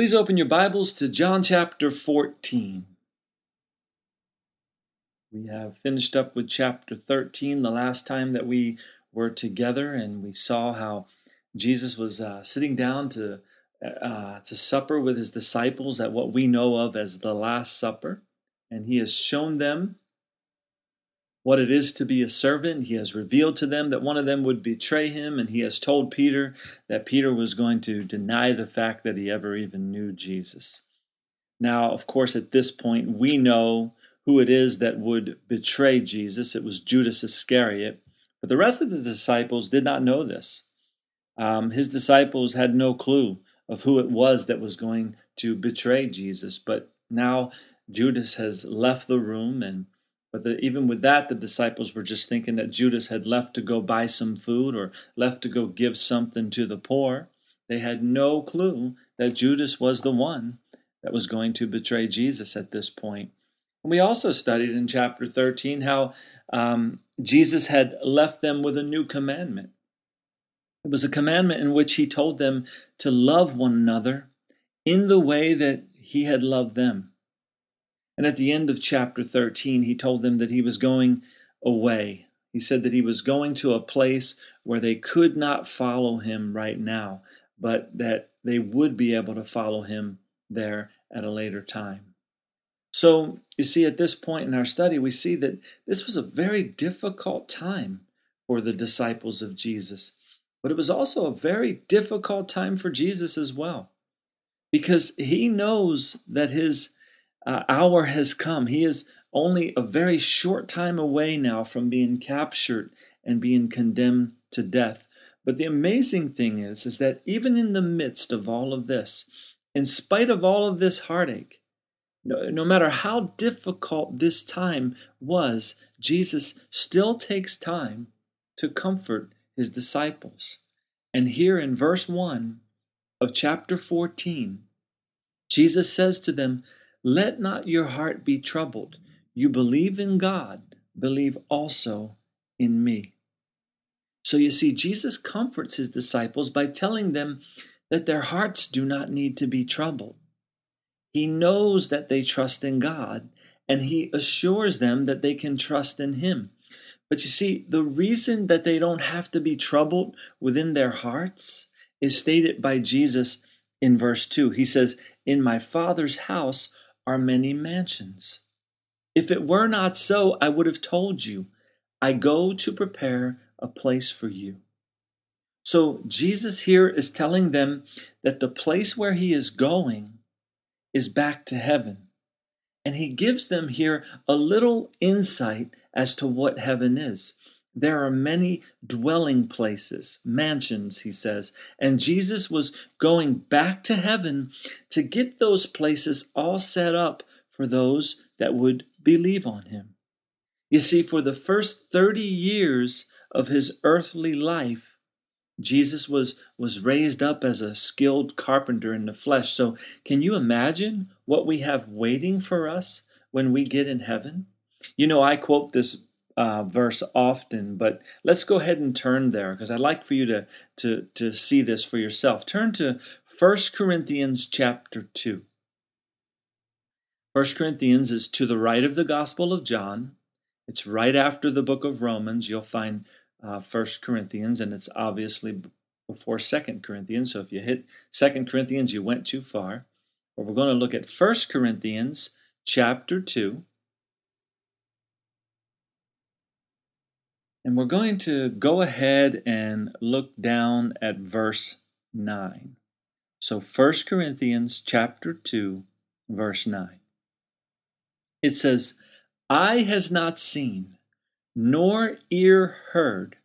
Please open your Bibles to John chapter 14. We have finished up with chapter 13 the last time that we were together, and we saw how Jesus was uh, sitting down to, uh, to supper with his disciples at what we know of as the Last Supper. And he has shown them what it is to be a servant. He has revealed to them that one of them would betray him, and he has told Peter that Peter was going to deny the fact that he ever even knew Jesus. Now, of course, at this point, we know who it is that would betray Jesus. It was Judas Iscariot. But the rest of the disciples did not know this. Um, his disciples had no clue of who it was that was going to betray Jesus. But now Judas has left the room and but the, even with that, the disciples were just thinking that Judas had left to go buy some food or left to go give something to the poor. They had no clue that Judas was the one that was going to betray Jesus at this point. And we also studied in chapter 13 how um, Jesus had left them with a new commandment. It was a commandment in which he told them to love one another in the way that he had loved them. And at the end of chapter 13, he told them that he was going away. He said that he was going to a place where they could not follow him right now, but that they would be able to follow him there at a later time. So, you see, at this point in our study, we see that this was a very difficult time for the disciples of Jesus. But it was also a very difficult time for Jesus as well, because he knows that his uh, hour has come. He is only a very short time away now from being captured and being condemned to death. But the amazing thing is, is that even in the midst of all of this, in spite of all of this heartache, no, no matter how difficult this time was, Jesus still takes time to comfort his disciples. And here in verse 1 of chapter 14, Jesus says to them, let not your heart be troubled. You believe in God, believe also in me. So you see, Jesus comforts his disciples by telling them that their hearts do not need to be troubled. He knows that they trust in God, and he assures them that they can trust in him. But you see, the reason that they don't have to be troubled within their hearts is stated by Jesus in verse 2. He says, In my Father's house are many mansions. If it were not so, I would have told you, I go to prepare a place for you. So Jesus here is telling them that the place where he is going is back to heaven. And he gives them here a little insight as to what heaven is. There are many dwelling places, mansions, he says, and Jesus was going back to heaven to get those places all set up for those that would believe on him. You see, for the first 30 years of his earthly life, Jesus was, was raised up as a skilled carpenter in the flesh. So, can you imagine what we have waiting for us when we get in heaven? You know, I quote this uh, verse often, but let's go ahead and turn there because I'd like for you to, to, to see this for yourself. Turn to 1 Corinthians chapter 2. 1 Corinthians is to the right of the Gospel of John. It's right after the book of Romans. You'll find uh, 1 Corinthians, and it's obviously before 2 Corinthians. So if you hit 2 Corinthians, you went too far. But we're going to look at 1 Corinthians chapter 2. And we're going to go ahead and look down at verse 9. So 1 Corinthians chapter 2 verse 9. It says, "Eye has not seen, nor ear heard,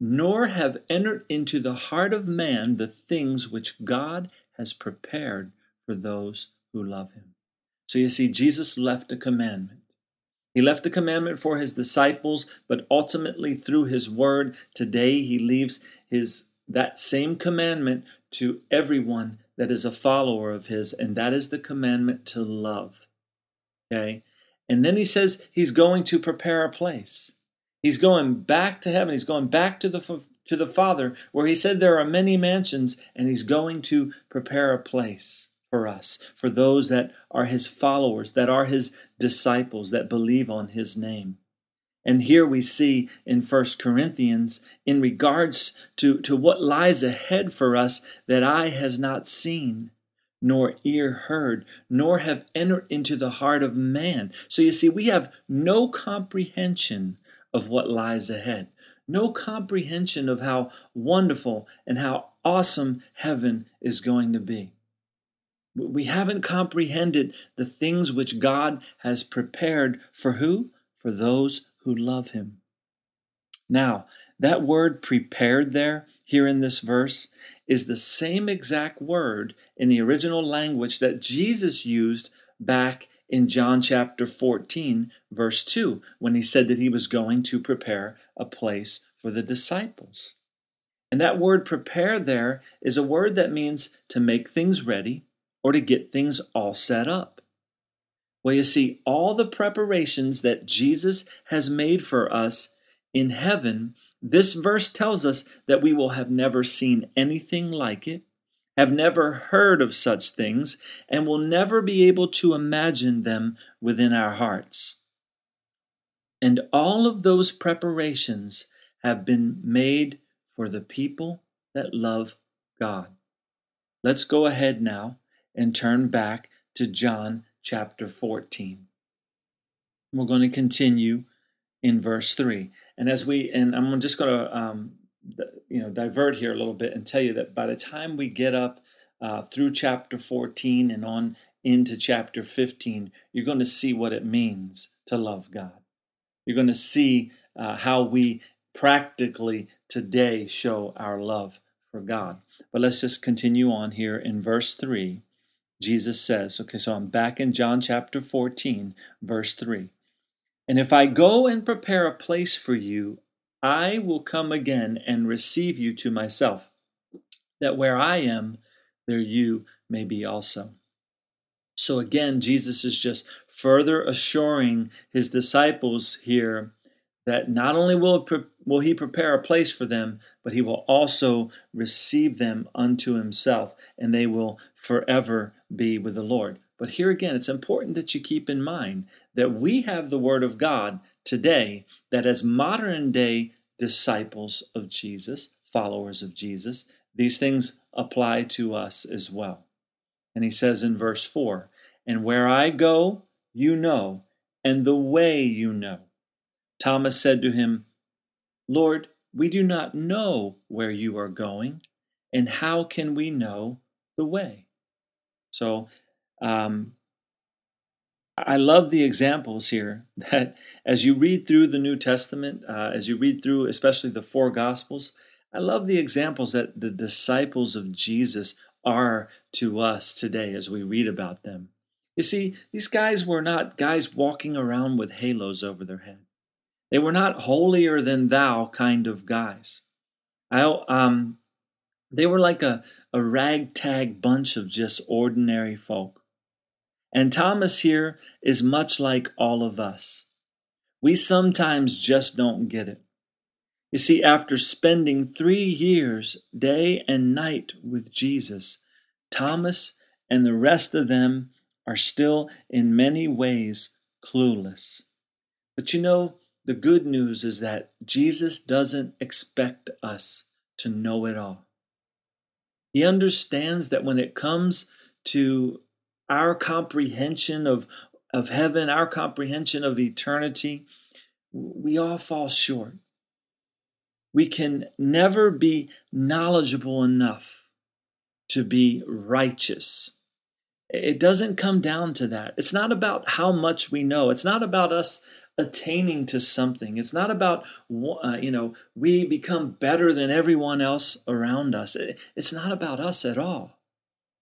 nor have entered into the heart of man the things which God has prepared for those who love him." So you see Jesus left a commandment. He left the commandment for his disciples, but ultimately through his word, today he leaves his that same commandment to everyone that is a follower of his, and that is the commandment to love. Okay? And then he says he's going to prepare a place. He's going back to heaven. He's going back to the to the Father where he said there are many mansions and he's going to prepare a place. For us, for those that are his followers, that are his disciples, that believe on his name. And here we see in First Corinthians, in regards to, to what lies ahead for us that eye has not seen, nor ear heard, nor have entered into the heart of man. So you see, we have no comprehension of what lies ahead, no comprehension of how wonderful and how awesome heaven is going to be. We haven't comprehended the things which God has prepared for who? For those who love him. Now, that word prepared there, here in this verse, is the same exact word in the original language that Jesus used back in John chapter 14, verse 2, when he said that he was going to prepare a place for the disciples. And that word prepare there is a word that means to make things ready or to get things all set up. Well, you see, all the preparations that Jesus has made for us in heaven, this verse tells us that we will have never seen anything like it, have never heard of such things, and will never be able to imagine them within our hearts. And all of those preparations have been made for the people that love God. Let's go ahead now and turn back to John chapter 14. We're going to continue in verse 3. And as we, and I'm just going to, um, you know, divert here a little bit and tell you that by the time we get up uh, through chapter 14 and on into chapter 15, you're going to see what it means to love God. You're going to see uh, how we practically today show our love for God. But let's just continue on here in verse 3. Jesus says, okay, so I'm back in John chapter 14, verse 3. And if I go and prepare a place for you, I will come again and receive you to myself, that where I am, there you may be also. So again, Jesus is just further assuring his disciples here that not only will, will he prepare a place for them, but he will also receive them unto himself, and they will forever be with the Lord. But here again, it's important that you keep in mind that we have the Word of God today that, as modern day disciples of Jesus, followers of Jesus, these things apply to us as well. And he says in verse 4 And where I go, you know, and the way you know. Thomas said to him, Lord, we do not know where you are going, and how can we know the way? So, um, I love the examples here that as you read through the New Testament, uh, as you read through especially the four Gospels, I love the examples that the disciples of Jesus are to us today as we read about them. You see, these guys were not guys walking around with halos over their head. They were not holier than thou kind of guys. I, um, they were like a, a ragtag bunch of just ordinary folk. And Thomas here is much like all of us. We sometimes just don't get it. You see, after spending three years, day and night, with Jesus, Thomas and the rest of them are still in many ways clueless. But you know, the good news is that Jesus doesn't expect us to know it all. He understands that when it comes to our comprehension of, of heaven, our comprehension of eternity, we all fall short. We can never be knowledgeable enough to be righteous. It doesn't come down to that. It's not about how much we know. It's not about us attaining to something. It's not about, uh, you know, we become better than everyone else around us. It's not about us at all.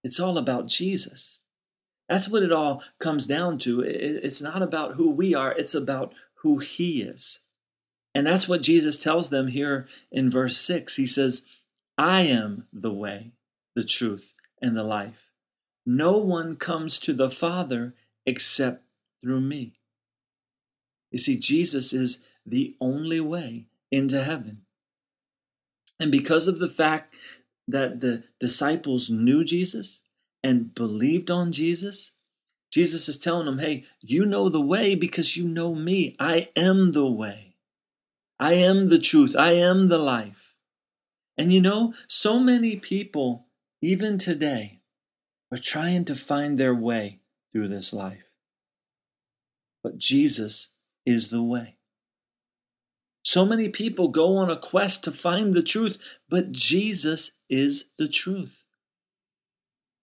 It's all about Jesus. That's what it all comes down to. It's not about who we are, it's about who He is. And that's what Jesus tells them here in verse 6. He says, I am the way, the truth, and the life. No one comes to the Father except through me. You see, Jesus is the only way into heaven. And because of the fact that the disciples knew Jesus and believed on Jesus, Jesus is telling them, hey, you know the way because you know me. I am the way. I am the truth. I am the life. And you know, so many people, even today, are trying to find their way through this life. But Jesus is the way. So many people go on a quest to find the truth, but Jesus is the truth.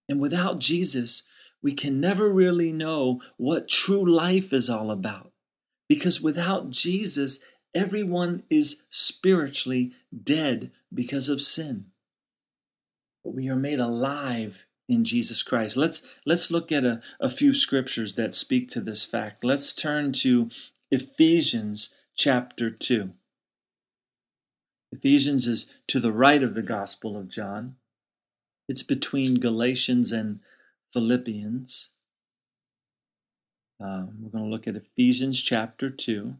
And without Jesus, we can never really know what true life is all about. Because without Jesus, everyone is spiritually dead because of sin. But we are made alive in Jesus Christ. Let's let's look at a, a few scriptures that speak to this fact. Let's turn to Ephesians chapter 2. Ephesians is to the right of the Gospel of John. It's between Galatians and Philippians. Um, we're going to look at Ephesians chapter 2.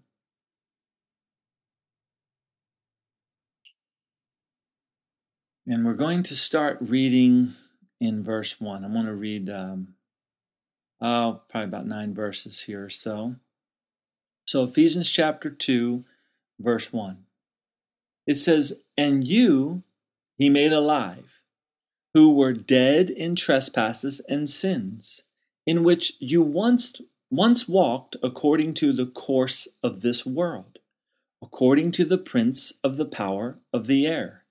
And we're going to start reading in verse 1. I'm going to read, um, oh, probably about nine verses here or so. So, Ephesians chapter 2, verse 1. It says, And you he made alive, who were dead in trespasses and sins, in which you once, once walked according to the course of this world, according to the prince of the power of the air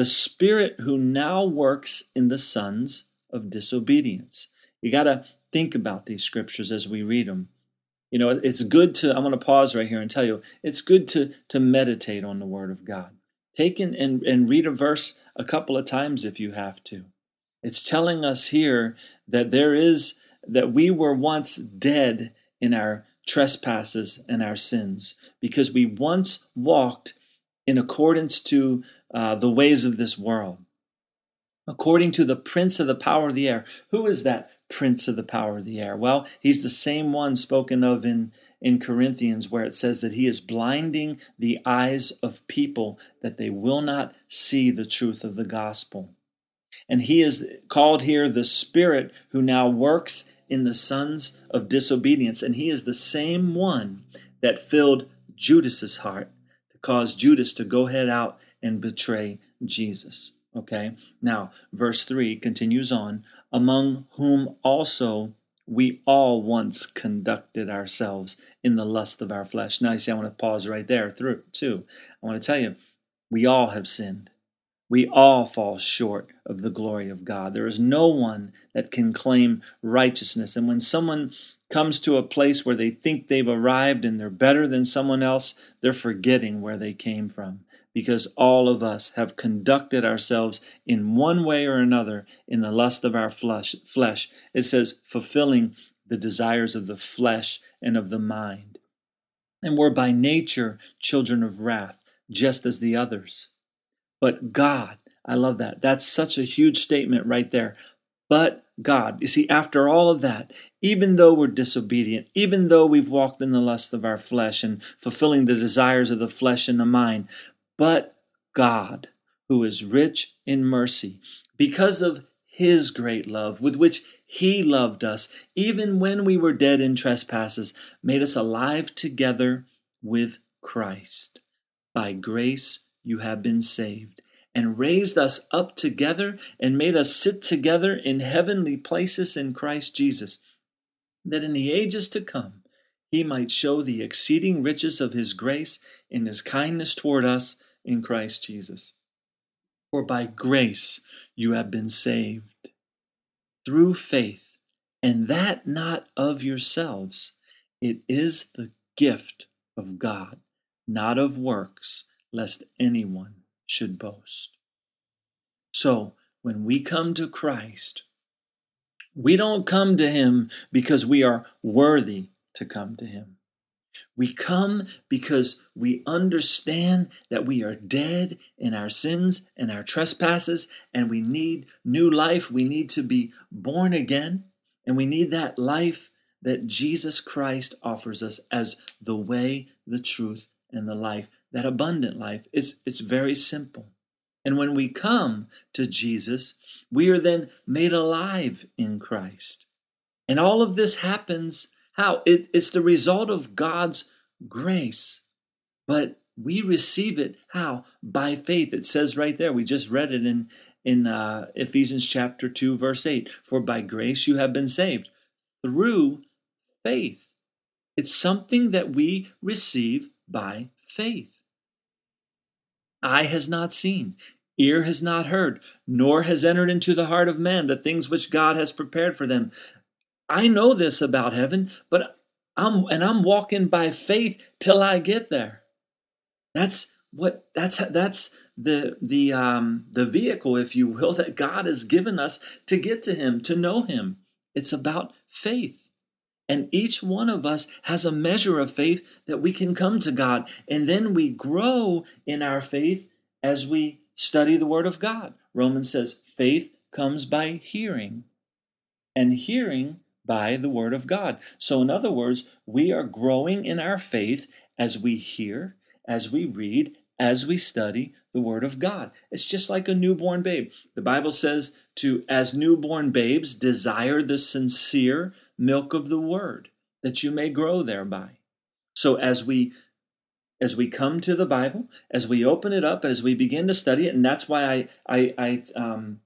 the spirit who now works in the sons of disobedience. You got to think about these scriptures as we read them. You know, it's good to, I'm going to pause right here and tell you, it's good to, to meditate on the Word of God. Take in, and, and read a verse a couple of times if you have to. It's telling us here that there is, that we were once dead in our trespasses and our sins because we once walked in accordance to uh, the ways of this world. According to the prince of the power of the air. Who is that prince of the power of the air? Well, he's the same one spoken of in, in Corinthians, where it says that he is blinding the eyes of people that they will not see the truth of the gospel. And he is called here the Spirit who now works in the sons of disobedience. And he is the same one that filled Judas's heart to cause Judas to go head out and betray Jesus. Okay, now verse 3 continues on, among whom also we all once conducted ourselves in the lust of our flesh. Now, you see, I want to pause right there through too. I want to tell you, we all have sinned. We all fall short of the glory of God. There is no one that can claim righteousness. And when someone comes to a place where they think they've arrived and they're better than someone else, they're forgetting where they came from because all of us have conducted ourselves in one way or another in the lust of our flesh. flesh. It says, fulfilling the desires of the flesh and of the mind. And we're by nature children of wrath, just as the others. But God, I love that. That's such a huge statement right there. But God, you see, after all of that, even though we're disobedient, even though we've walked in the lust of our flesh and fulfilling the desires of the flesh and the mind, but God, who is rich in mercy, because of his great love with which he loved us, even when we were dead in trespasses, made us alive together with Christ. By grace you have been saved, and raised us up together and made us sit together in heavenly places in Christ Jesus, that in the ages to come he might show the exceeding riches of his grace in his kindness toward us in Christ Jesus. For by grace you have been saved through faith, and that not of yourselves. It is the gift of God, not of works, lest anyone should boast. So, when we come to Christ, we don't come to Him because we are worthy to come to Him. We come because we understand that we are dead in our sins and our trespasses, and we need new life. We need to be born again, and we need that life that Jesus Christ offers us as the way, the truth, and the life. That abundant life. It's, it's very simple. And when we come to Jesus, we are then made alive in Christ. And all of this happens how? It, it's the result of God's grace. But we receive it how? By faith. It says right there, we just read it in, in uh, Ephesians chapter 2, verse 8 For by grace you have been saved through faith. It's something that we receive by faith. Eye has not seen, ear has not heard, nor has entered into the heart of man the things which God has prepared for them. I know this about heaven, but I'm and I'm walking by faith till I get there. That's what that's that's the the um the vehicle if you will that God has given us to get to him, to know him. It's about faith. And each one of us has a measure of faith that we can come to God. And then we grow in our faith as we study the Word of God. Romans says faith comes by hearing, and hearing by the Word of God. So, in other words, we are growing in our faith as we hear, as we read, as we study the Word of God. It's just like a newborn babe. The Bible says to, as newborn babes, desire the sincere milk of the word that you may grow thereby. So as we as we come to the Bible, as we open it up, as we begin to study it, and that's why I I, I um,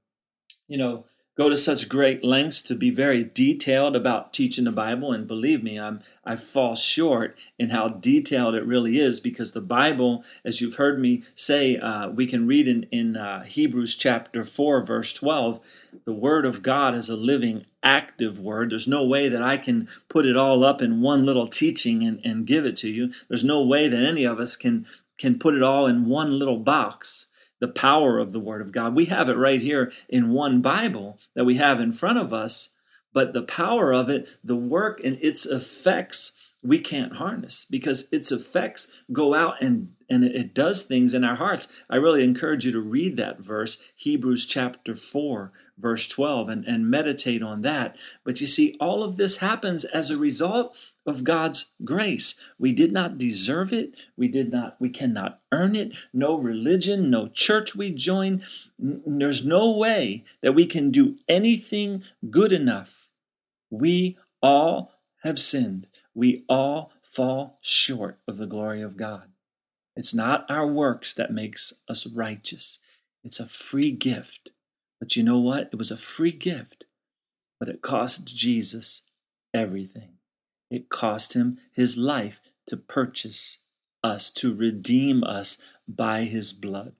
you know go to such great lengths to be very detailed about teaching the Bible. And believe me, I'm I fall short in how detailed it really is because the Bible, as you've heard me say, uh, we can read in in uh, Hebrews chapter four, verse twelve, the Word of God is a living, active Word. There's no way that I can put it all up in one little teaching and, and give it to you. There's no way that any of us can can put it all in one little box the power of the Word of God. We have it right here in one Bible that we have in front of us, but the power of it, the work and its effects, we can't harness because its effects go out and and it does things in our hearts. I really encourage you to read that verse, Hebrews chapter 4, verse 12, and, and meditate on that. But you see, all of this happens as a result of God's grace. We did not deserve it. We did not, we cannot earn it. No religion, no church we join. There's no way that we can do anything good enough. We all have sinned. We all fall short of the glory of God. It's not our works that makes us righteous. It's a free gift. But you know what? It was a free gift, but it cost Jesus everything. It cost him his life to purchase us, to redeem us by his blood.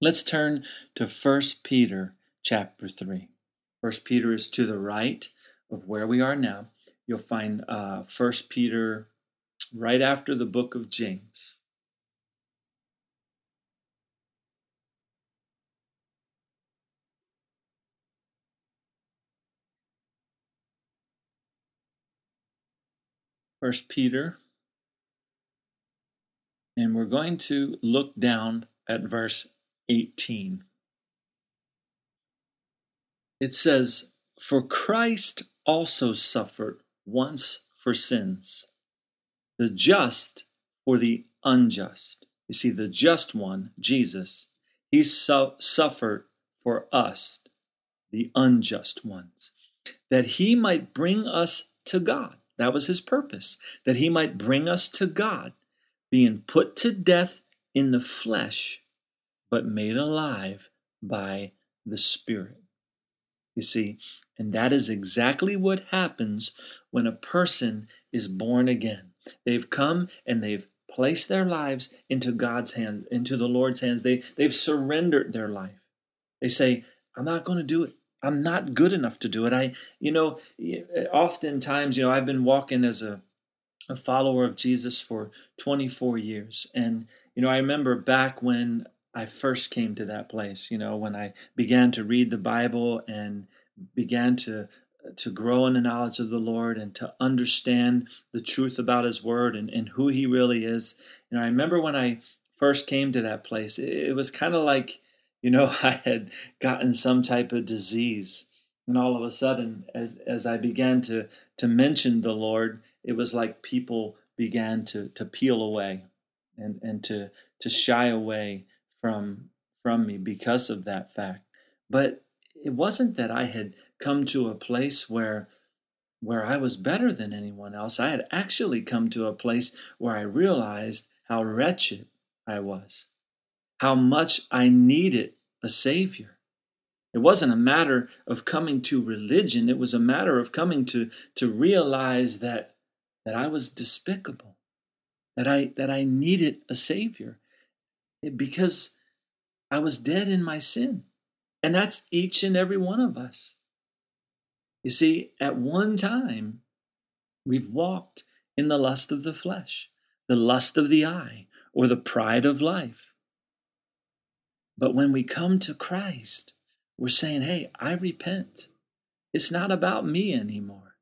Let's turn to 1 Peter chapter 3. 1 Peter is to the right of where we are now. You'll find uh, 1 Peter right after the book of James. First Peter, and we're going to look down at verse 18. It says, For Christ also suffered once for sins, the just for the unjust. You see, the just one, Jesus, he su- suffered for us, the unjust ones, that he might bring us to God. That was his purpose, that he might bring us to God, being put to death in the flesh, but made alive by the Spirit. You see, and that is exactly what happens when a person is born again. They've come and they've placed their lives into God's hands, into the Lord's hands. They, they've surrendered their life. They say, I'm not going to do it. I'm not good enough to do it. I, you know, eh, oftentimes, you know, I've been walking as a, a follower of Jesus for 24 years. And, you know, I remember back when I first came to that place, you know, when I began to read the Bible and began to to grow in the knowledge of the Lord and to understand the truth about His Word and, and who He really is. Know, I remember when I first came to that place, it, it was kind of like you know, I had gotten some type of disease. And all of a sudden, as, as I began to, to mention the Lord, it was like people began to, to peel away and, and to, to shy away from, from me because of that fact. But it wasn't that I had come to a place where where I was better than anyone else. I had actually come to a place where I realized how wretched I was, how much I needed a Savior. It wasn't a matter of coming to religion, it was a matter of coming to, to realize that, that I was despicable, that I, that I needed a Savior eh, because I was dead in my sin. And that's each and every one of us. You see, at one time, we've walked in the lust of the flesh, the lust of the eye, or the pride of life. But when we come to Christ, we're saying, hey, I repent. It's not about me anymore.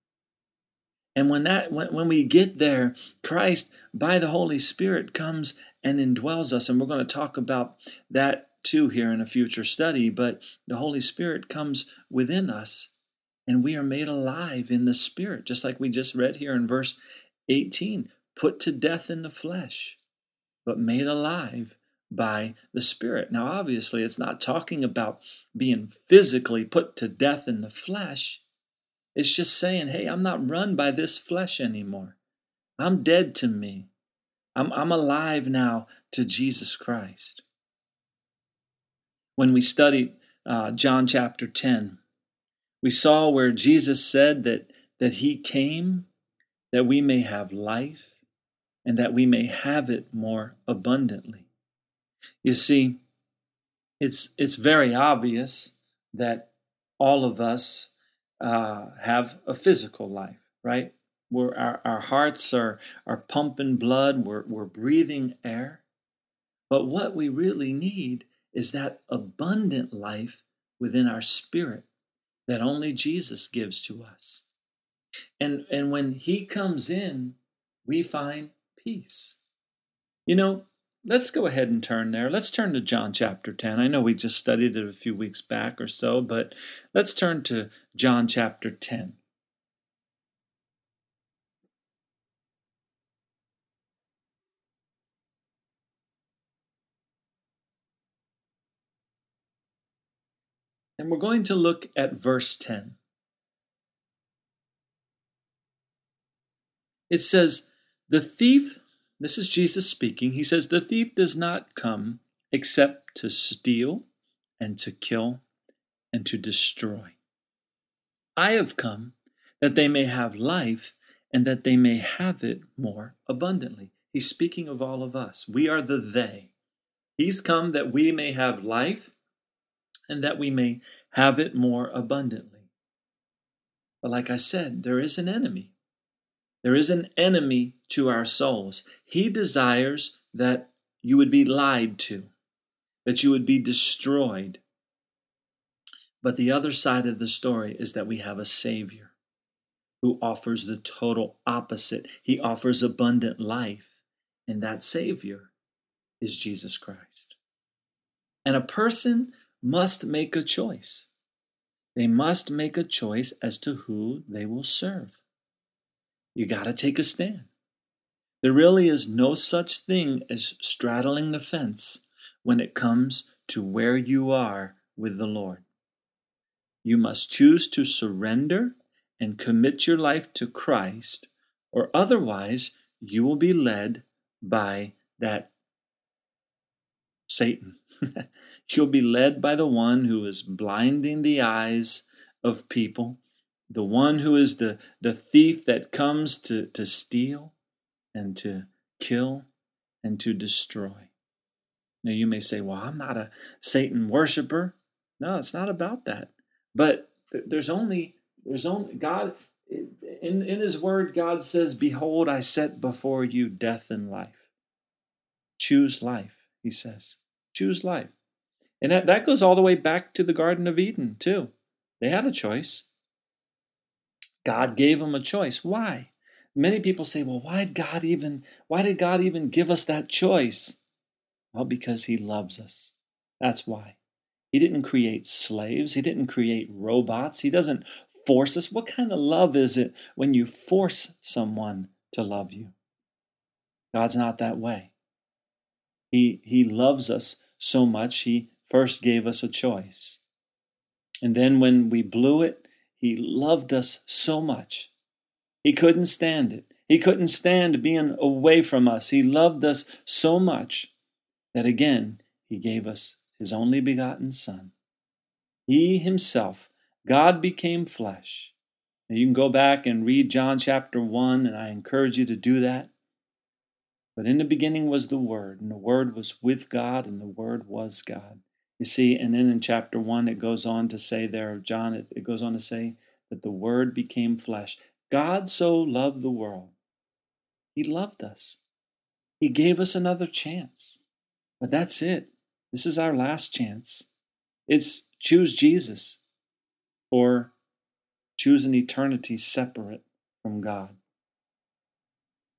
And when that when, when we get there, Christ by the Holy Spirit comes and indwells us. And we're going to talk about that too here in a future study. But the Holy Spirit comes within us and we are made alive in the Spirit, just like we just read here in verse 18 put to death in the flesh, but made alive by the Spirit. Now, obviously, it's not talking about being physically put to death in the flesh. It's just saying, hey, I'm not run by this flesh anymore. I'm dead to me. I'm, I'm alive now to Jesus Christ. When we studied uh, John chapter 10, we saw where Jesus said that, that he came that we may have life and that we may have it more abundantly. You see, it's, it's very obvious that all of us uh, have a physical life, right? Where our, our hearts are, are pumping blood, we're, we're breathing air. But what we really need is that abundant life within our spirit that only Jesus gives to us. And, and when He comes in, we find peace. You know, let's go ahead and turn there. Let's turn to John chapter 10. I know we just studied it a few weeks back or so, but let's turn to John chapter 10. And we're going to look at verse 10. It says, The thief, this is Jesus speaking, he says, The thief does not come except to steal and to kill and to destroy. I have come that they may have life and that they may have it more abundantly. He's speaking of all of us. We are the they. He's come that we may have life and that we may have it more abundantly. But like I said, there is an enemy. There is an enemy to our souls. He desires that you would be lied to, that you would be destroyed. But the other side of the story is that we have a Savior who offers the total opposite. He offers abundant life, and that Savior is Jesus Christ. And a person must make a choice. They must make a choice as to who they will serve. You got to take a stand. There really is no such thing as straddling the fence when it comes to where you are with the Lord. You must choose to surrender and commit your life to Christ, or otherwise you will be led by that Satan. You'll be led by the one who is blinding the eyes of people, the one who is the, the thief that comes to, to steal and to kill and to destroy. Now, you may say, Well, I'm not a Satan worshiper. No, it's not about that. But there's only, there's only, God, in, in His Word, God says, Behold, I set before you death and life. Choose life, He says. Choose life. And that, that goes all the way back to the Garden of Eden, too. They had a choice. God gave them a choice. Why? Many people say, well, why did God even why did God even give us that choice? Well, because he loves us. That's why. He didn't create slaves, he didn't create robots, he doesn't force us. What kind of love is it when you force someone to love you? God's not that way. He he loves us so much he first gave us a choice. And then when we blew it, He loved us so much. He couldn't stand it. He couldn't stand being away from us. He loved us so much that again, He gave us His only begotten Son. He Himself, God became flesh. Now you can go back and read John chapter 1, and I encourage you to do that. But in the beginning was the Word, and the Word was with God, and the Word was God. You see, and then in chapter 1, it goes on to say there, John, it, it goes on to say that the Word became flesh. God so loved the world. He loved us. He gave us another chance. But that's it. This is our last chance. It's choose Jesus or choose an eternity separate from God.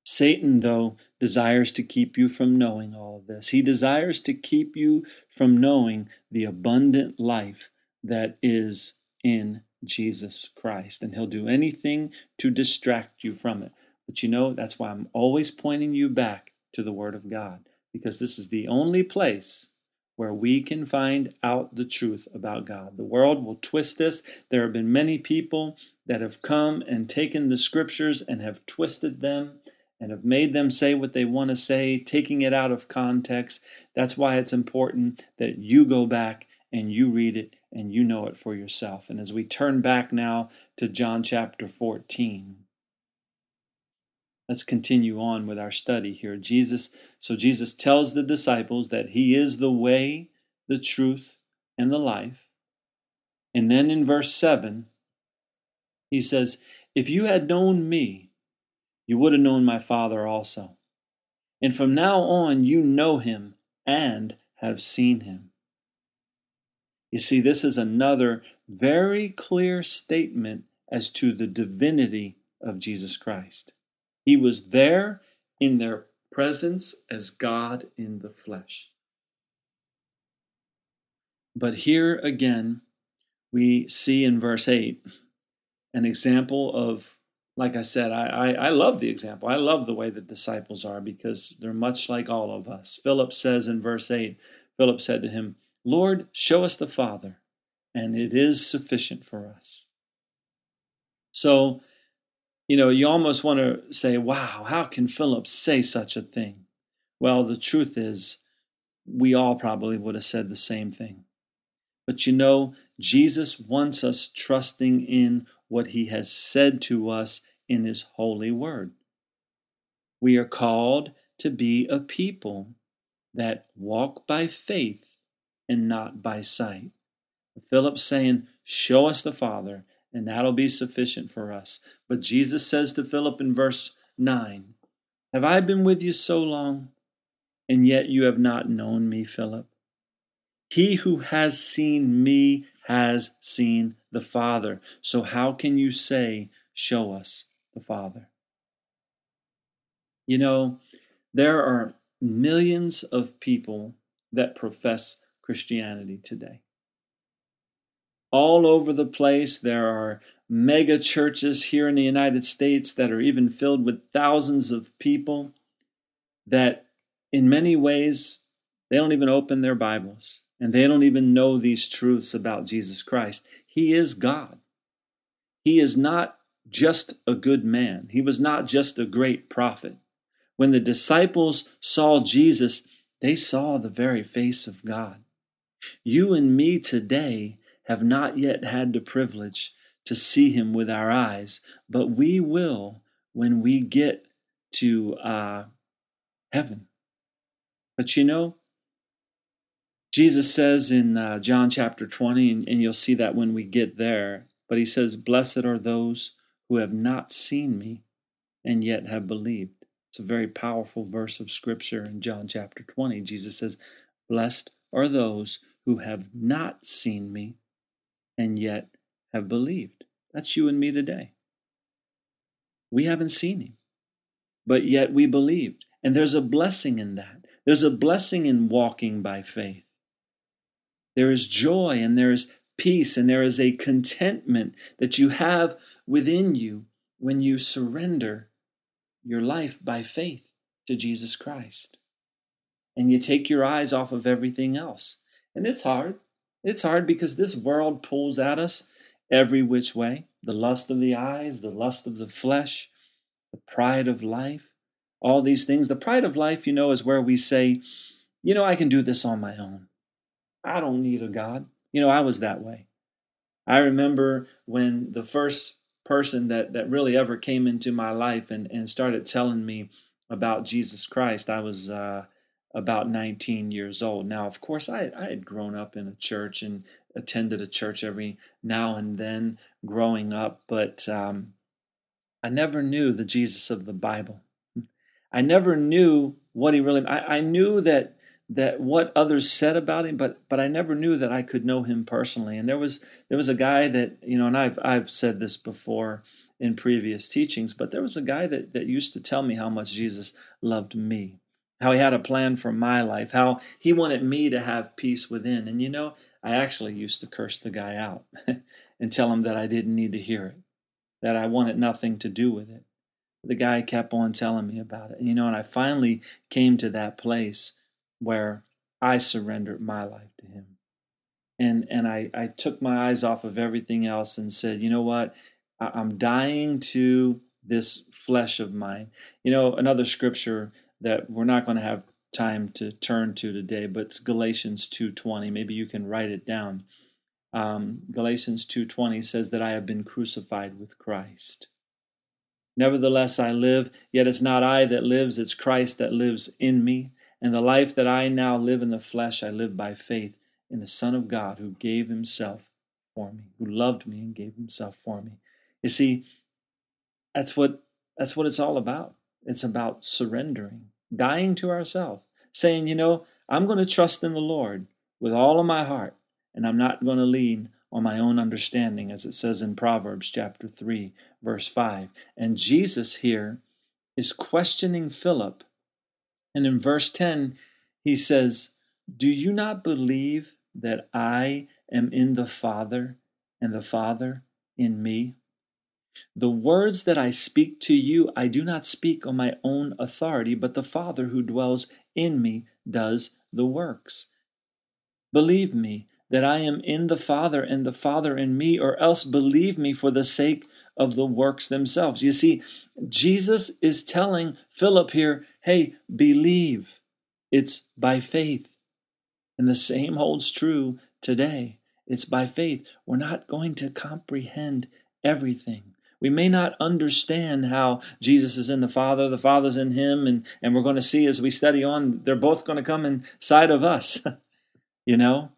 Satan, though, desires to keep you from knowing all of this. He desires to keep you from knowing the abundant life that is in Jesus Christ. And he'll do anything to distract you from it. But you know, that's why I'm always pointing you back to the Word of God, because this is the only place where we can find out the truth about God. The world will twist this. There have been many people that have come and taken the scriptures and have twisted them and have made them say what they want to say, taking it out of context. That's why it's important that you go back and you read it and you know it for yourself. And as we turn back now to John chapter 14, let's continue on with our study here. Jesus, so Jesus tells the disciples that he is the way, the truth, and the life. And then in verse 7, he says, If you had known me, you would have known my Father also. And from now on, you know him and have seen him. You see, this is another very clear statement as to the divinity of Jesus Christ. He was there in their presence as God in the flesh. But here again, we see in verse 8 an example of like I said, I, I, I, love the example. I love the way the disciples are because they're much like all of us. Philip says in verse 8, Philip said to him, Lord, show us the Father, and it is sufficient for us. So, you know, you almost want to say, wow, how can Philip say such a thing? Well, the truth is, we all probably would have said the same thing. But you know, Jesus wants us trusting in what he has said to us in his holy word. We are called to be a people that walk by faith and not by sight. Philip's saying, Show us the Father, and that'll be sufficient for us. But Jesus says to Philip in verse 9, Have I been with you so long, and yet you have not known me, Philip? He who has seen me has seen the Father. So how can you say, Show us the Father? You know, there are millions of people that profess Christianity today. All over the place, there are mega churches here in the United States that are even filled with thousands of people that, in many ways, they don't even open their Bibles and they don't even know these truths about Jesus Christ. He is God. He is not just a good man, he was not just a great prophet. When the disciples saw Jesus, they saw the very face of God. You and me today have not yet had the privilege to see him with our eyes, but we will when we get to uh, heaven. But you know, Jesus says in uh, John chapter 20, and, and you'll see that when we get there, but he says, Blessed are those who have not seen me and yet have believed. It's a very powerful verse of scripture in John chapter 20. Jesus says, Blessed are those who have not seen me and yet have believed. That's you and me today. We haven't seen him, but yet we believed. And there's a blessing in that. There's a blessing in walking by faith. There is joy and there is peace and there is a contentment that you have within you when you surrender your life by faith to Jesus Christ. And you take your eyes off of everything else And it's hard. It's hard because this world pulls at us every which way the lust of the eyes, the lust of the flesh, the pride of life, all these things. The pride of life, you know, is where we say, you know, I can do this on my own. I don't need a God. You know, I was that way. I remember when the first person that, that really ever came into my life and, and started telling me about Jesus Christ, I was uh, about 19 years old. Now, of course, I, I had grown up in a church and attended a church every now and then growing up, but um, I never knew the Jesus of the Bible. I never knew what he really. I, I knew that that what others said about him, but but I never knew that I could know him personally. And there was there was a guy that you know, and I've I've said this before in previous teachings, but there was a guy that that used to tell me how much Jesus loved me how he had a plan for my life, how he wanted me to have peace within. And you know, I actually used to curse the guy out and tell him that I didn't need to hear it, that I wanted nothing to do with it. The guy kept on telling me about it. And you know, and I finally came to that place where I surrendered my life to him. And and I, I took my eyes off of everything else and said, you know what? I'm dying to this flesh of mine. You know, another scripture that we're not going to have time to turn to today, but it's Galatians 2:20. Maybe you can write it down. Um, Galatians 2:20 says that I have been crucified with Christ. Nevertheless I live, yet it's not I that lives, it's Christ that lives in me. And the life that I now live in the flesh, I live by faith in the Son of God who gave himself for me, who loved me and gave himself for me. You see, that's what that's what it's all about. It's about surrendering dying to ourselves, saying, you know, I'm going to trust in the Lord with all of my heart, and I'm not going to lean on my own understanding, as it says in Proverbs chapter 3, verse 5. And Jesus here is questioning Philip. And in verse 10, he says, Do you not believe that I am in the Father and the Father in me? The words that I speak to you, I do not speak on my own authority, but the Father who dwells in me does the works. Believe me that I am in the Father and the Father in me, or else believe me for the sake of the works themselves. You see, Jesus is telling Philip here, hey, believe. It's by faith. And the same holds true today. It's by faith. We're not going to comprehend everything. We may not understand how Jesus is in the Father, the Father's in him, and, and we're going to see as we study on, they're both going to come inside of us, you know?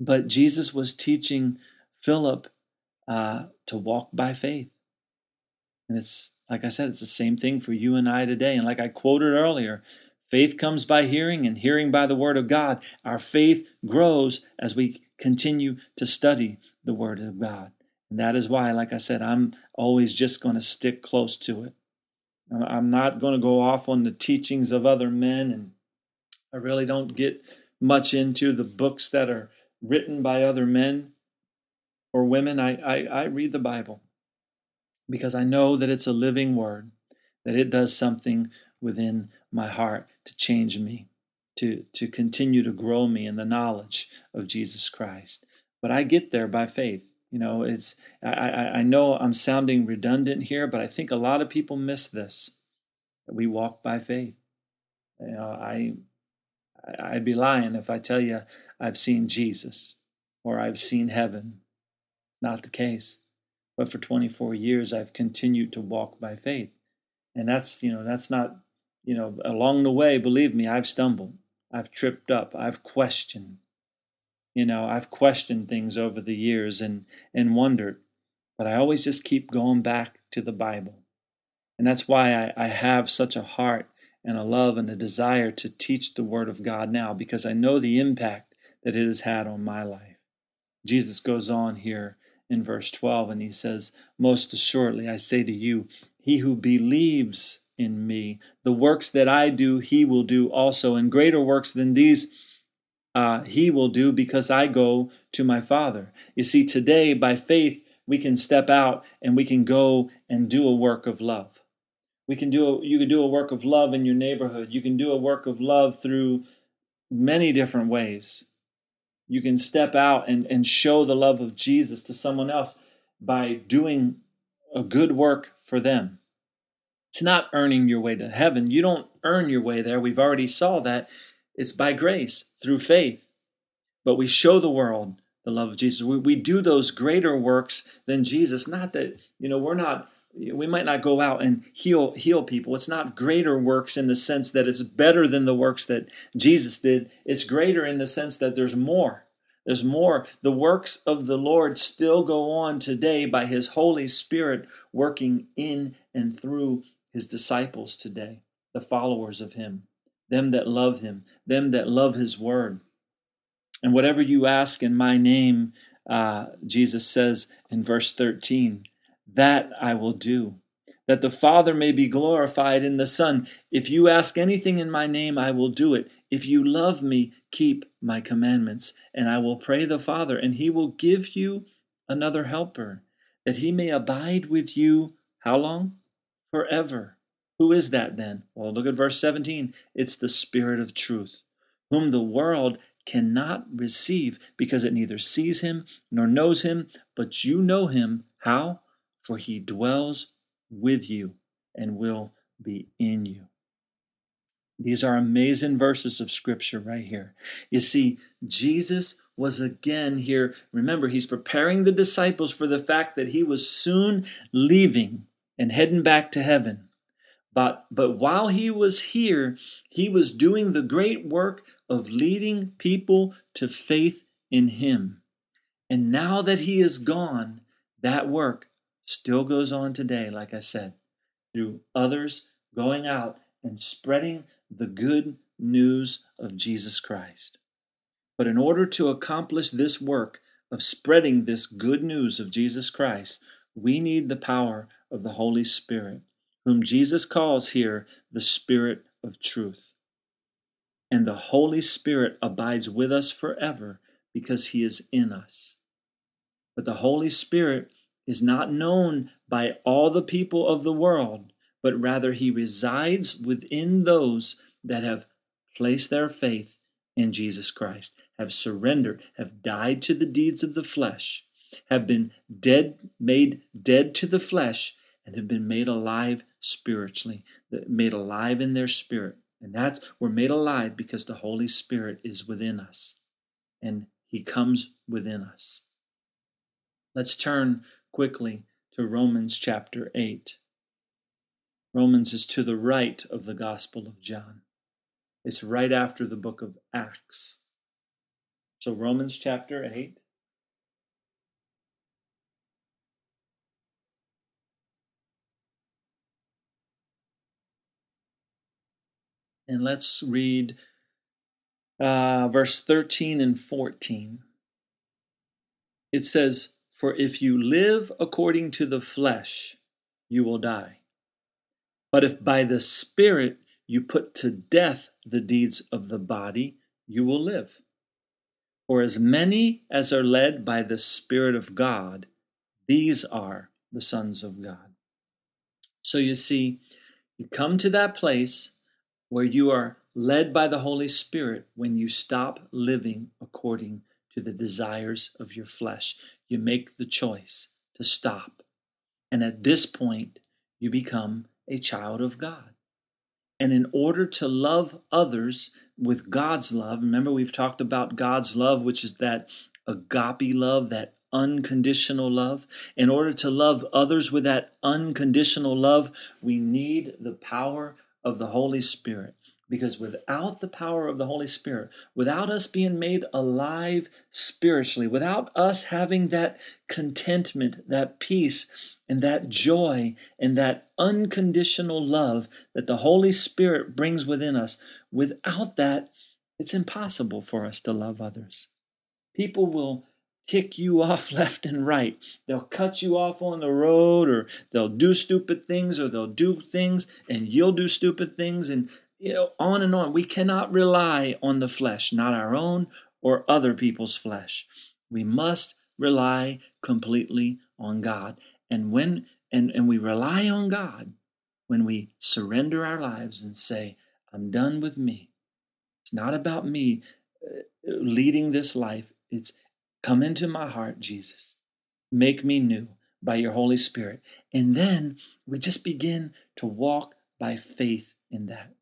But Jesus was teaching Philip uh, to walk by faith. And it's, like I said, it's the same thing for you and I today. And like I quoted earlier, faith comes by hearing, and hearing by the Word of God. Our faith grows as we continue to study the Word of God. And that is why, like I said, I'm always just going to stick close to it. I'm not going to go off on the teachings of other men, and I really don't get much into the books that are written by other men or women. I, I, I read the Bible because I know that it's a living word, that it does something within my heart to change me, to, to continue to grow me in the knowledge of Jesus Christ. But I get there by faith. You know, it's I, I know I'm sounding redundant here, but I think a lot of people miss this. That we walk by faith. You know, I I'd be lying if I tell you I've seen Jesus or I've seen heaven. Not the case. But for 24 years I've continued to walk by faith. And that's, you know, that's not, you know, along the way, believe me, I've stumbled. I've tripped up. I've questioned. You know, I've questioned things over the years and, and wondered, but I always just keep going back to the Bible. And that's why I, I have such a heart and a love and a desire to teach the Word of God now, because I know the impact that it has had on my life. Jesus goes on here in verse 12 and he says, Most assuredly, I say to you, he who believes in me, the works that I do, he will do also, and greater works than these uh, he will do because I go to my Father. You see, today, by faith, we can step out and we can go and do a work of love. We can do a, you can do a work of love in your neighborhood. You can do a work of love through many different ways. You can step out and, and show the love of Jesus to someone else by doing a good work for them. It's not earning your way to heaven. You don't earn your way there. We've already saw that. It's by grace through faith. But we show the world the love of Jesus. We, we do those greater works than Jesus. Not that, you know, we're not we might not go out and heal heal people. It's not greater works in the sense that it's better than the works that jesus did. It's greater in the sense that there's more. There's more. The works of the lord still go on today by his holy spirit working in and through his disciples today the followers of him them that love him them that love his word. And whatever you ask in my name uh, jesus says in verse 13 that I will do, that the Father may be glorified in the Son. If you ask anything in my name, I will do it. If you love me, keep my commandments. And I will pray the Father, and he will give you another helper, that he may abide with you. How long? Forever. Who is that then? Well, look at verse 17. It's the Spirit of truth, whom the world cannot receive because it neither sees him nor knows him, but you know him. How? For he dwells with you and will be in you. These are amazing verses of scripture right here. You see, Jesus was again here. Remember, he's preparing the disciples for the fact that he was soon leaving and heading back to heaven. But, but while he was here, he was doing the great work of leading people to faith in him. And now that he is gone, that work still goes on today, like I said, through others going out and spreading the good news of Jesus Christ. But in order to accomplish this work of spreading this good news of Jesus Christ, we need the power of the Holy Spirit, whom Jesus calls here the Spirit of truth. And the Holy Spirit abides with us forever because he is in us. But the Holy Spirit is not known by all the people of the world, but rather he resides within those that have placed their faith in Jesus Christ, have surrendered, have died to the deeds of the flesh, have been dead, made dead to the flesh, and have been made alive spiritually, made alive in their spirit. And that's, we're made alive because the Holy Spirit is within us and He comes within us. Let's turn quickly to Romans chapter 8. Romans is to the right of the Gospel of John. It's right after the book of Acts. So, Romans chapter 8. And let's read uh, verse 13 and 14. It says, for if you live according to the flesh, you will die. But if by the Spirit you put to death the deeds of the body, you will live. For as many as are led by the Spirit of God, these are the sons of God. So you see, you come to that place where you are led by the Holy Spirit when you stop living according to the desires of your flesh you make the choice to stop. And at this point, you become a child of God. And in order to love others with God's love, remember we've talked about God's love, which is that agape love, that unconditional love. In order to love others with that unconditional love, we need the power of the Holy Spirit. Because without the power of the Holy Spirit, without us being made alive spiritually, without us having that contentment, that peace, and that joy, and that unconditional love that the Holy Spirit brings within us, without that, it's impossible for us to love others. People will kick you off left and right. They'll cut you off on the road, or they'll do stupid things, or they'll do things, and you'll do stupid things. And you know, on and on. We cannot rely on the flesh, not our own or other people's flesh. We must rely completely on God. And when and, and we rely on God when we surrender our lives and say, I'm done with me. It's not about me uh, leading this life. It's come into my heart, Jesus. Make me new by your Holy Spirit. And then we just begin to walk by faith in that.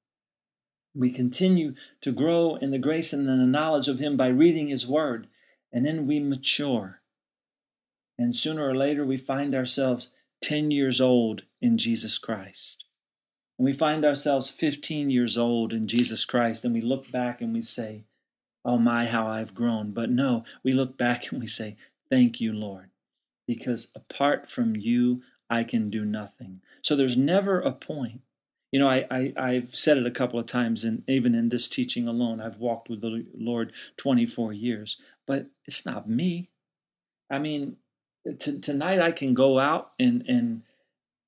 We continue to grow in the grace and in the knowledge of Him by reading His Word. And then we mature. And sooner or later, we find ourselves 10 years old in Jesus Christ. And we find ourselves 15 years old in Jesus Christ. And we look back and we say, Oh my, how I've grown. But no, we look back and we say, Thank you, Lord. Because apart from you, I can do nothing. So there's never a point you know, I, I, I've said it a couple of times, and even in this teaching alone, I've walked with the Lord 24 years, but it's not me. I mean, t- tonight I can go out and, and,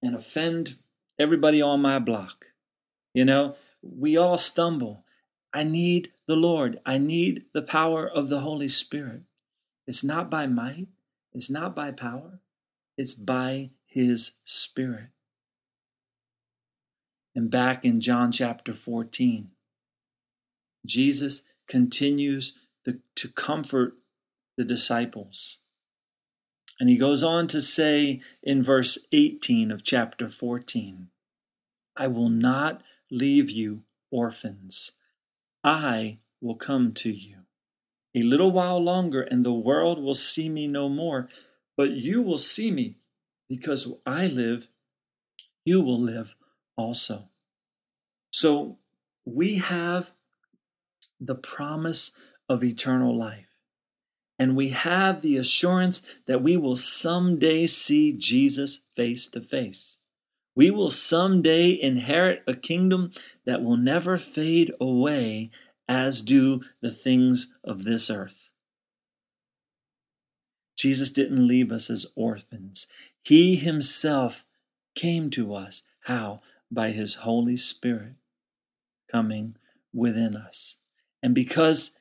and offend everybody on my block. You know, we all stumble. I need the Lord. I need the power of the Holy Spirit. It's not by might, it's not by power, it's by His Spirit and back in John chapter 14. Jesus continues the, to comfort the disciples. And he goes on to say in verse 18 of chapter 14 I will not leave you orphans, I will come to you. A little while longer, and the world will see me no more, but you will see me because I live, you will live also. So we have the promise of eternal life. And we have the assurance that we will someday see Jesus face to face. We will someday inherit a kingdom that will never fade away, as do the things of this earth. Jesus didn't leave us as orphans. He himself came to us. How? By His Holy Spirit coming within us. And because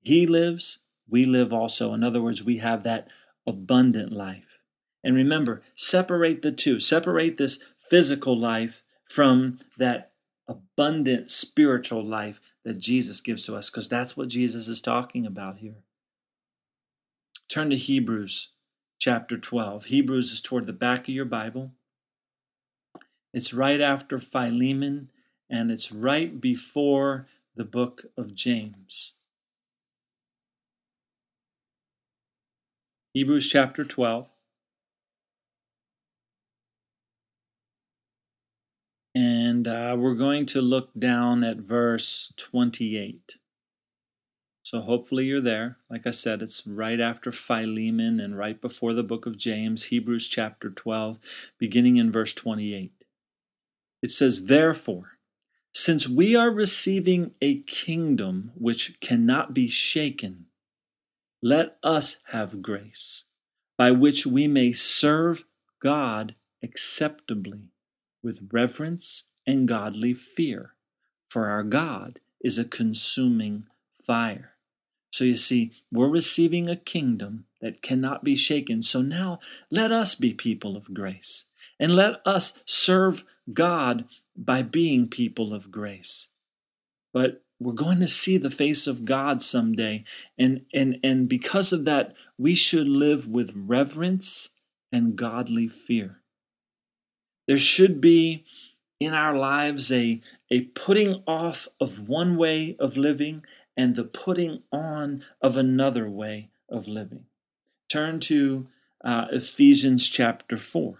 He lives, we live also. In other words, we have that abundant life. And remember, separate the two. Separate this physical life from that abundant spiritual life that Jesus gives to us, because that's what Jesus is talking about here. Turn to Hebrews chapter 12. Hebrews is toward the back of your Bible. It's right after Philemon, and it's right before the book of James. Hebrews chapter 12. And uh, we're going to look down at verse 28. So hopefully you're there. Like I said, it's right after Philemon and right before the book of James, Hebrews chapter 12, beginning in verse 28. It says, Therefore, since we are receiving a kingdom which cannot be shaken, let us have grace, by which we may serve God acceptably with reverence and godly fear, for our God is a consuming fire. So you see, we're receiving a kingdom that cannot be shaken. So now let us be people of grace and let us serve God by being people of grace. But we're going to see the face of God someday. And, and, and because of that, we should live with reverence and godly fear. There should be in our lives a, a putting off of one way of living and the putting on of another way of living. Turn to uh, Ephesians chapter 4.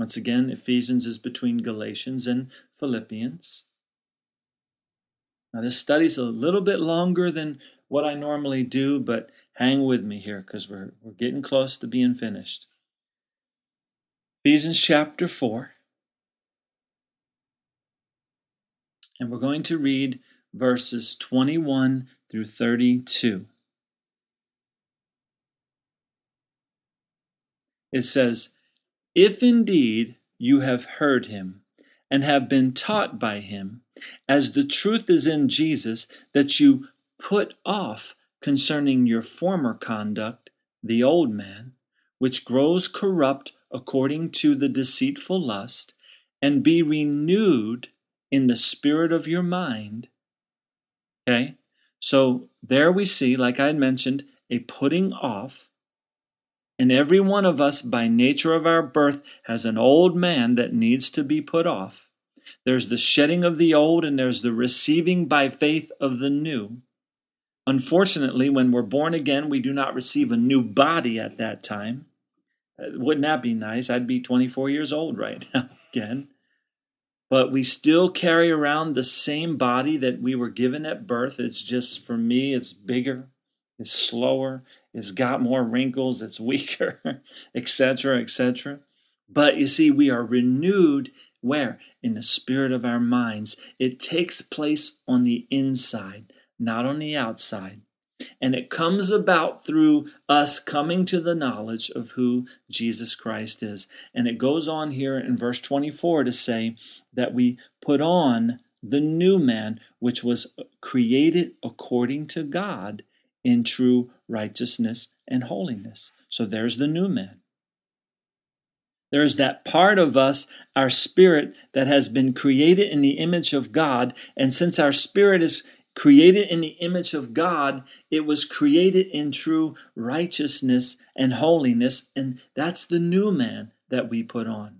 Once again, Ephesians is between Galatians and Philippians. Now, this study's a little bit longer than what I normally do, but hang with me here because we're, we're getting close to being finished. Ephesians chapter 4. And we're going to read verses 21 through 32. It says, if indeed you have heard him and have been taught by him, as the truth is in Jesus, that you put off concerning your former conduct the old man, which grows corrupt according to the deceitful lust, and be renewed in the spirit of your mind. Okay? So there we see, like I had mentioned, a putting off. And every one of us, by nature of our birth, has an old man that needs to be put off. There's the shedding of the old, and there's the receiving by faith of the new. Unfortunately, when we're born again, we do not receive a new body at that time. Uh, wouldn't that be nice? I'd be 24 years old right now again but we still carry around the same body that we were given at birth. It's just, for me, it's bigger, it's slower, it's got more wrinkles, it's weaker, etc., etc. But you see, we are renewed where? In the spirit of our minds. It takes place on the inside, not on the outside. And it comes about through us coming to the knowledge of who Jesus Christ is. And it goes on here in verse 24 to say that we put on the new man, which was created according to God in true righteousness and holiness. So there's the new man. There's that part of us, our spirit, that has been created in the image of God. And since our spirit is created in the image of God, it was created in true righteousness and holiness. And that's the new man that we put on.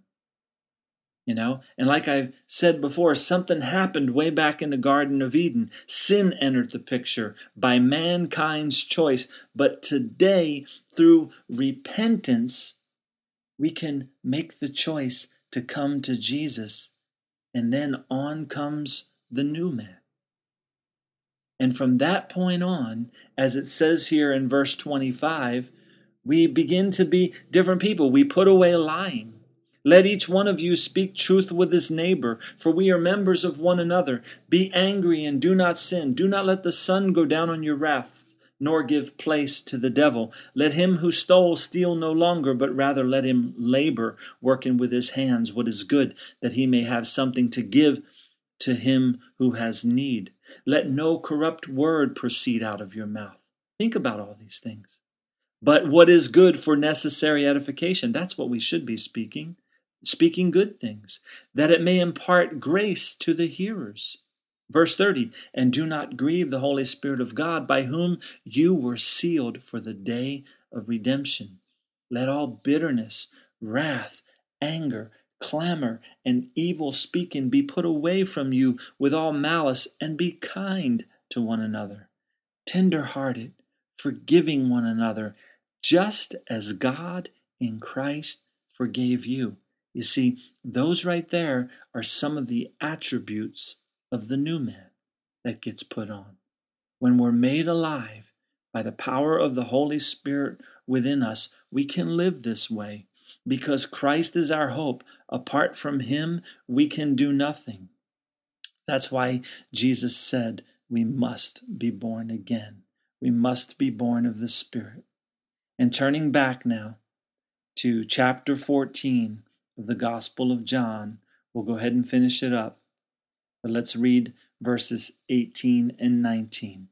You know, and like I've said before, something happened way back in the Garden of Eden. Sin entered the picture by mankind's choice. But today, through repentance, we can make the choice to come to Jesus. And then on comes the new man. And from that point on, as it says here in verse 25, we begin to be different people. We put away lying. Let each one of you speak truth with his neighbor, for we are members of one another. Be angry and do not sin. Do not let the sun go down on your wrath, nor give place to the devil. Let him who stole steal no longer, but rather let him labor, working with his hands what is good, that he may have something to give to him who has need. Let no corrupt word proceed out of your mouth. Think about all these things. But what is good for necessary edification? That's what we should be speaking. Speaking good things, that it may impart grace to the hearers. Verse 30 And do not grieve the Holy Spirit of God, by whom you were sealed for the day of redemption. Let all bitterness, wrath, anger, clamor, and evil speaking be put away from you with all malice, and be kind to one another, tender hearted, forgiving one another, just as God in Christ forgave you. You see, those right there are some of the attributes of the new man that gets put on. When we're made alive by the power of the Holy Spirit within us, we can live this way because Christ is our hope. Apart from Him, we can do nothing. That's why Jesus said we must be born again. We must be born of the Spirit. And turning back now to chapter 14 of the Gospel of John, we'll go ahead and finish it up. But let's read verses 18 and 19.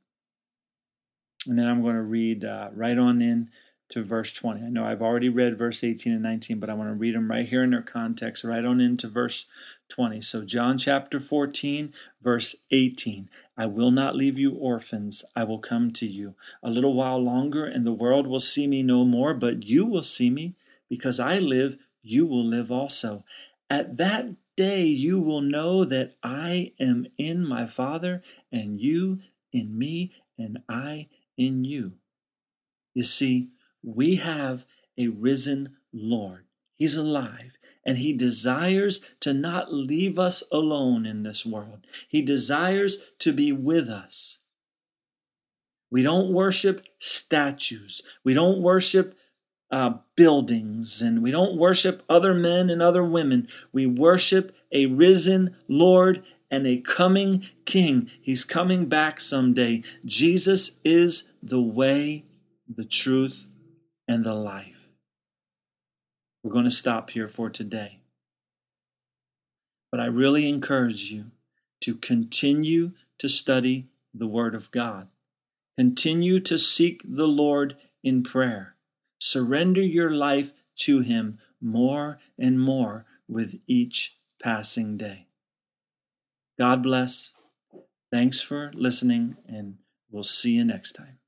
And then I'm going to read uh, right on in to verse 20. I know I've already read verse 18 and 19, but I want to read them right here in their context, right on into verse 20. So, John chapter 14, verse 18. I will not leave you orphans, I will come to you. A little while longer, and the world will see me no more, but you will see me. Because I live, you will live also. At that day, you will know that I am in my Father, and you in me, and I in you. You see, we have a risen Lord. He's alive. And he desires to not leave us alone in this world. He desires to be with us. We don't worship statues. We don't worship uh, buildings and we don't worship other men and other women. We worship a risen Lord and a coming King. He's coming back someday. Jesus is the way, the truth, and the life. We're going to stop here for today. But I really encourage you to continue to study the Word of God. Continue to seek the Lord in prayer. Surrender your life to Him more and more with each passing day. God bless. Thanks for listening and We'll see you next time.